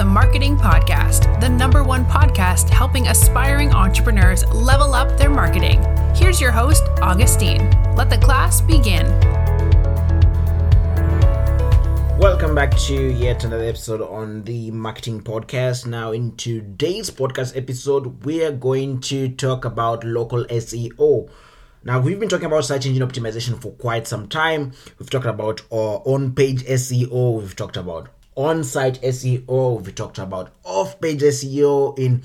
the Marketing Podcast, the number one podcast helping aspiring entrepreneurs level up their marketing. Here's your host, Augustine. Let the class begin. Welcome back to yet another episode on the Marketing Podcast. Now, in today's podcast episode, we are going to talk about local SEO. Now, we've been talking about search engine optimization for quite some time. We've talked about uh, on page SEO, we've talked about on site SEO, we've talked about off page SEO in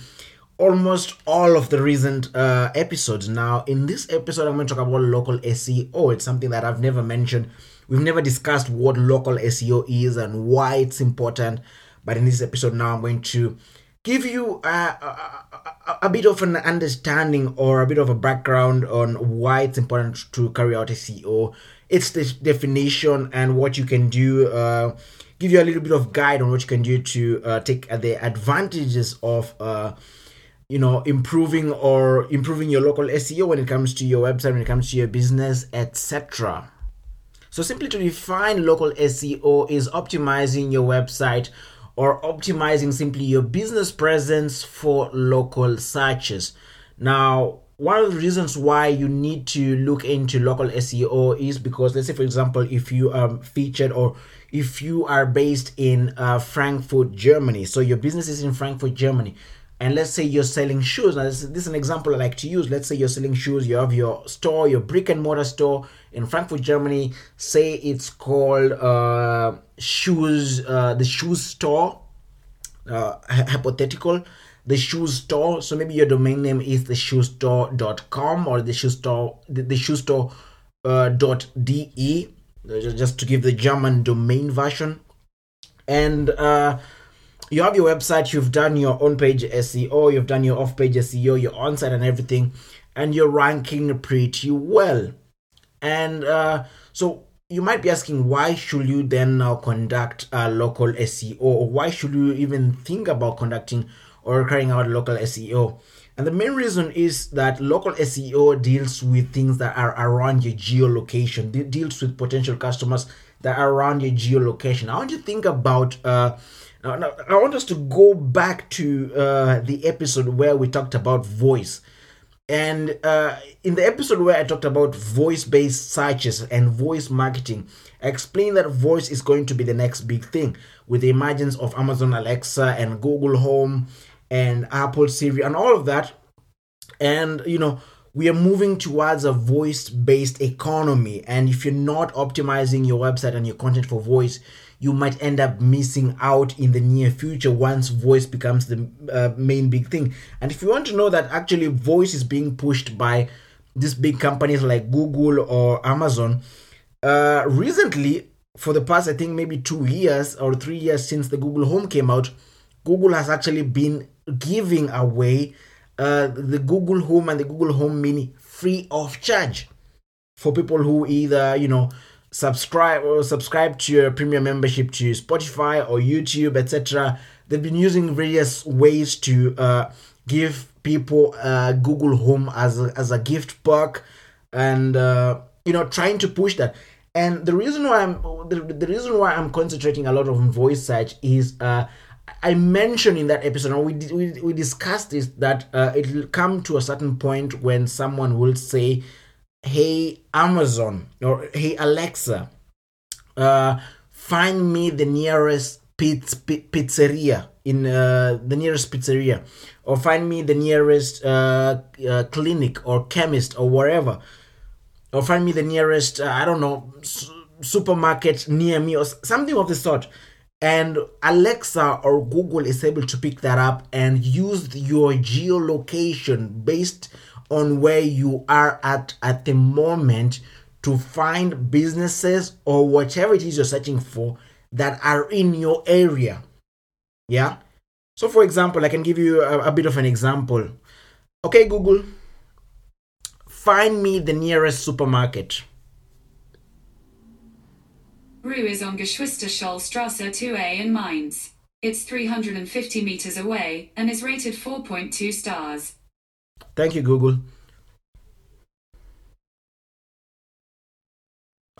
almost all of the recent uh, episodes. Now, in this episode, I'm going to talk about local SEO. It's something that I've never mentioned. We've never discussed what local SEO is and why it's important. But in this episode, now I'm going to give you a, a, a, bit of an understanding or a bit of a background on why it's important to carry out SEO, its the definition, and what you can do. Uh, give you a little bit of guide on what you can do to uh, take the advantages of. Uh, you know improving or improving your local SEO when it comes to your website when it comes to your business etc so simply to define local SEO is optimizing your website or optimizing simply your business presence for local searches. Now, one of the reasons why you need to look into local SEO is because, let's say, for example, if you are featured or if you are based in uh, Frankfurt, Germany, so your business is in Frankfurt, Germany, and let's say you're selling shoes. Now, this, this is an example I like to use. Let's say you're selling shoes, you have your store, your brick and mortar store in Frankfurt, Germany. Say it's called uh, Shoes, uh, the Shoes Store, uh, hypothetical, the shoe Store. So maybe your domain name is the shoestore.com or the shoe store, the, the shoe store uh, dot de, just to give the German domain version. And uh, you have your website, you've done your on page SEO, you've done your off page SEO, your on site and everything, and you're ranking pretty well. And uh, so you might be asking, why should you then now conduct a local SEO, or why should you even think about conducting or carrying out local SEO? And the main reason is that local SEO deals with things that are around your geolocation, it deals with potential customers that are around your geolocation. I want you to think about. Uh, I want us to go back to uh, the episode where we talked about voice. And uh, in the episode where I talked about voice based searches and voice marketing, I explained that voice is going to be the next big thing with the emergence of Amazon Alexa and Google Home and Apple Siri and all of that. And, you know, we are moving towards a voice based economy. And if you're not optimizing your website and your content for voice, you might end up missing out in the near future once voice becomes the uh, main big thing. And if you want to know that actually voice is being pushed by these big companies like Google or Amazon, uh, recently, for the past, I think maybe two years or three years since the Google Home came out, Google has actually been giving away uh, the Google Home and the Google Home Mini free of charge for people who either, you know, subscribe or subscribe to your premium membership to Spotify or YouTube, etc. They've been using various ways to uh, give people uh, Google Home as a, as a gift perk, and uh, you know trying to push that. And the reason why I'm the, the reason why I'm concentrating a lot on voice search is uh, I mentioned in that episode, and we we, we discussed this that uh, it'll come to a certain point when someone will say hey Amazon or hey Alexa, uh, find me the nearest pizz- pizzeria in uh, the nearest pizzeria, or find me the nearest uh, uh, clinic or chemist or wherever, or find me the nearest uh, I don't know s- supermarket near me or something of the sort. And Alexa or Google is able to pick that up and use your geolocation based on where you are at at the moment to find businesses or whatever it is you're searching for that are in your area. Yeah. So, for example, I can give you a, a bit of an example. Okay, Google, find me the nearest supermarket. Rewe is on Geschwisterschollstrasse 2A in Mainz. It's 350 meters away and is rated 4.2 stars. Thank you, Google.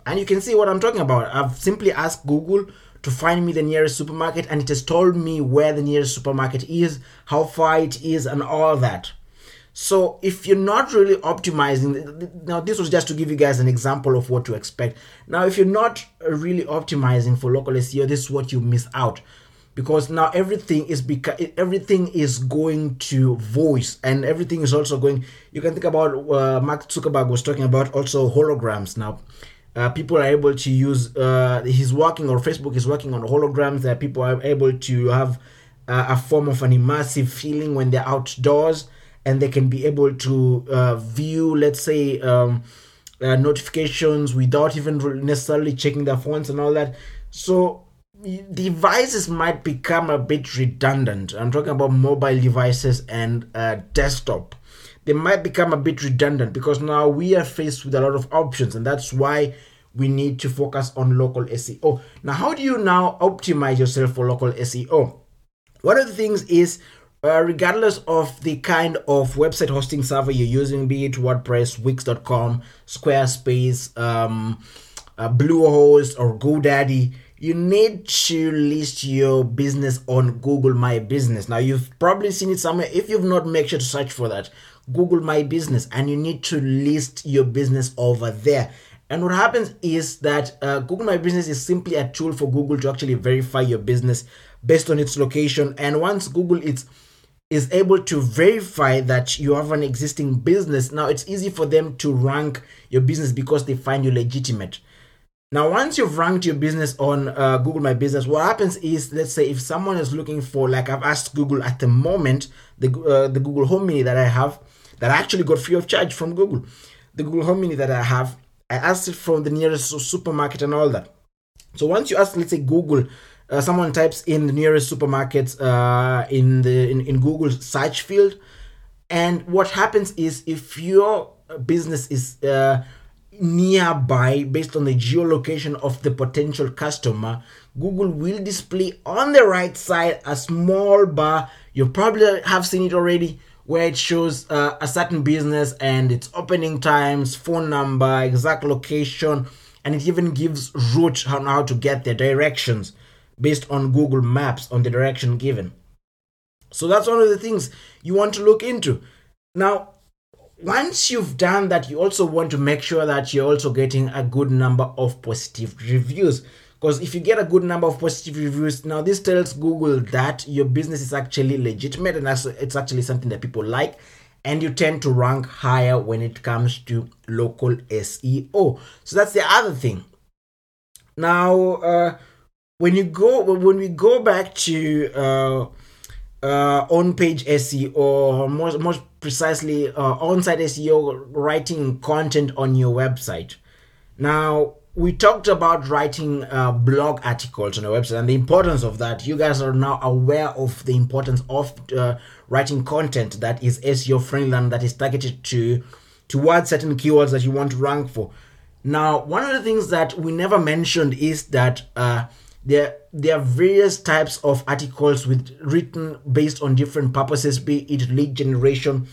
And you can see what I'm talking about. I've simply asked Google to find me the nearest supermarket and it has told me where the nearest supermarket is, how far it is, and all that. So if you're not really optimizing, now this was just to give you guys an example of what to expect. Now, if you're not really optimizing for local SEO, this is what you miss out. Because now everything is beca- everything is going to voice and everything is also going you can think about uh, mark zuckerberg was talking about also holograms. Now uh, people are able to use uh, he's working or facebook is working on holograms that people are able to have uh, a form of an immersive feeling when they're outdoors and they can be able to uh, view let's say um, uh, notifications without even necessarily checking their phones and all that so devices might become a bit redundant. I'm talking about mobile devices and uh, desktop. They might become a bit redundant because now we are faced with a lot of options, and that's why we need to focus on local SEO. Now, how do you now optimize yourself for local SEO? One of the things is uh, regardless of the kind of website hosting server you're using, be it WordPress, Wix.com, Squarespace, um, uh, Bluehost, or GoDaddy, you need to list your business on Google My Business. Now, you've probably seen it somewhere. If you've not, make sure to search for that Google My Business, and you need to list your business over there. And what happens is that uh, Google My Business is simply a tool for Google to actually verify your business based on its location. And once Google is is able to verify that you have an existing business, now it's easy for them to rank your business because they find you legitimate. Now, once you've ranked your business on uh, Google My Business, what happens is, let's say, if someone is looking for, like I've asked Google at the moment, the uh, the Google Home Mini that I have, that I actually got free of charge from Google, the Google Home Mini that I have, I asked it from the nearest supermarket and all that. So once you ask, let's say, Google, uh, someone types in the nearest supermarkets uh, in the in, in Google search field, and what happens is, if your business is uh, nearby based on the geolocation of the potential customer, Google will display on the right side a small bar. You probably have seen it already where it shows uh, a certain business and its opening times, phone number, exact location, and it even gives route on how to get their directions based on Google Maps on the direction given. So that's one of the things you want to look into. Now, once you've done that, you also want to make sure that you're also getting a good number of positive reviews. Because if you get a good number of positive reviews, now this tells Google that your business is actually legitimate and it's actually something that people like, and you tend to rank higher when it comes to local SEO. So that's the other thing. Now, uh, when you go when we go back to uh, uh, on-page SEO, or more, more precisely uh, on-site SEO, writing content on your website. Now, we talked about writing uh, blog articles on a website and the importance of that. You guys are now aware of the importance of uh, writing content that is SEO friendly and that is targeted to towards certain keywords that you want to rank for. Now, one of the things that we never mentioned is that uh, there there are various types of articles with written based on different purposes be it lead generation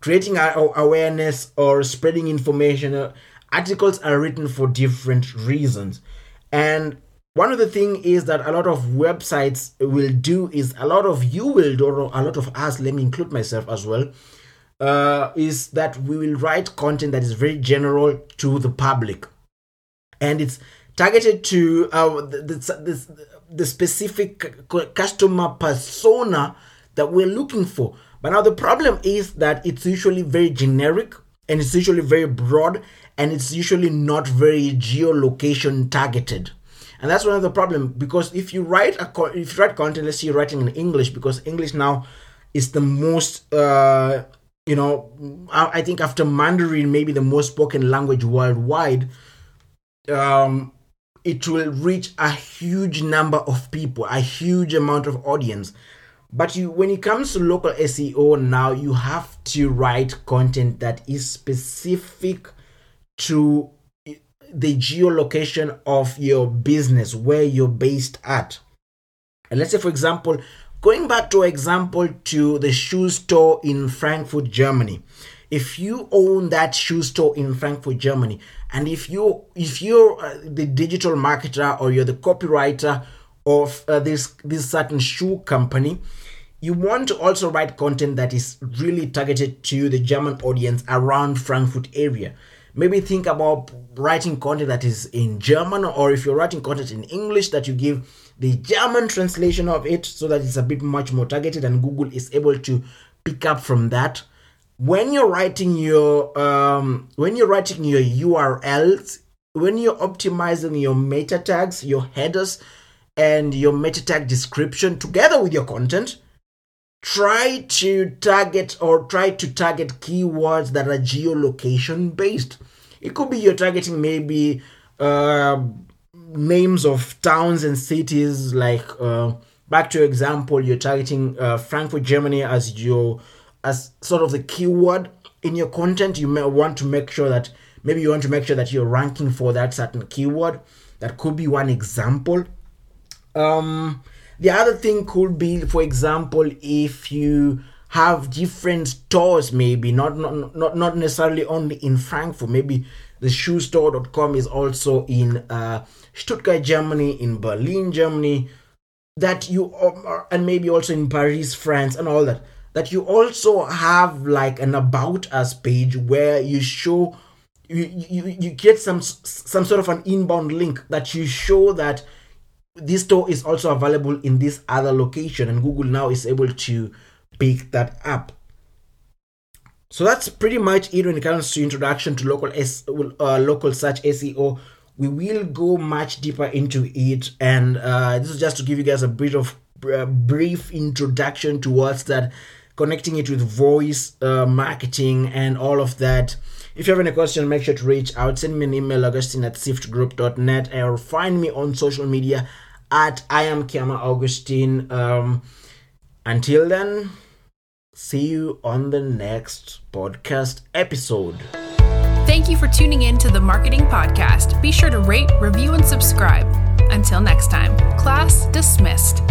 creating awareness or spreading information uh, articles are written for different reasons. And one of the thing is that a lot of websites will do is a lot of you will do or a lot of us let me include myself as well uh, is that we will write content that is very general to the public. And it's targeted to uh, the, the, the specific customer persona that we're looking for. But now the problem is that it's usually very generic and it's usually very broad and it's usually not very geolocation targeted. And that's one of the problem because if you write a if you write content, let's say you're writing in English because English now is the most uh, you know I think after Mandarin maybe the most spoken language worldwide. Um, it will reach a huge number of people, a huge amount of audience. But you, when it comes to local SEO now, you have to write content that is specific to the geolocation of your business, where you're based at. And let's say, for example, going back to example to the shoe store in Frankfurt, Germany if you own that shoe store in Frankfurt, Germany, and if you if you're uh, the digital marketer or you're the copywriter of uh, this this certain shoe company you want to also write content that is really targeted to the german audience around frankfurt area. Maybe think about writing content that is in german or if you're writing content in english that you give the german translation of it so that it's a bit much more targeted and google is able to pick up from that. When you're writing your um, when you're writing your urls when you're optimizing your meta tags your headers and your meta tag description together with your content try to target or try to target keywords that are geolocation based. It could be you're targeting maybe uh, names of towns and cities like uh, back to your example you're targeting uh, frankfurt germany as your as sort of the keyword in your content. You may want to make sure that maybe you want to make sure that you're ranking for that certain keyword. That could be one example um the other thing could be for example if you have different stores maybe not not not, not necessarily only in frankfurt maybe the shoestore.com is also in uh, stuttgart germany in berlin germany that you um, and maybe also in paris france and all that that you also have like an about us page where you show you, you you get some some sort of an inbound link that you show that this store is also available in this other location and google now is able to pick that up so that's pretty much it when it comes to introduction to local S, uh, local search seo we will go much deeper into it and uh, this is just to give you guys a bit of uh, brief introduction towards that connecting it with voice uh, marketing and all of that. If you have any question, make sure to reach out. Send me an email, augustine at siftgroup.net, or find me on social media at I am Kiama Augustine. Um, until then, see you on the next podcast episode. Thank you for tuning in to the Marketing Podcast. Be sure to rate, review, and subscribe. Until next time, class dismissed.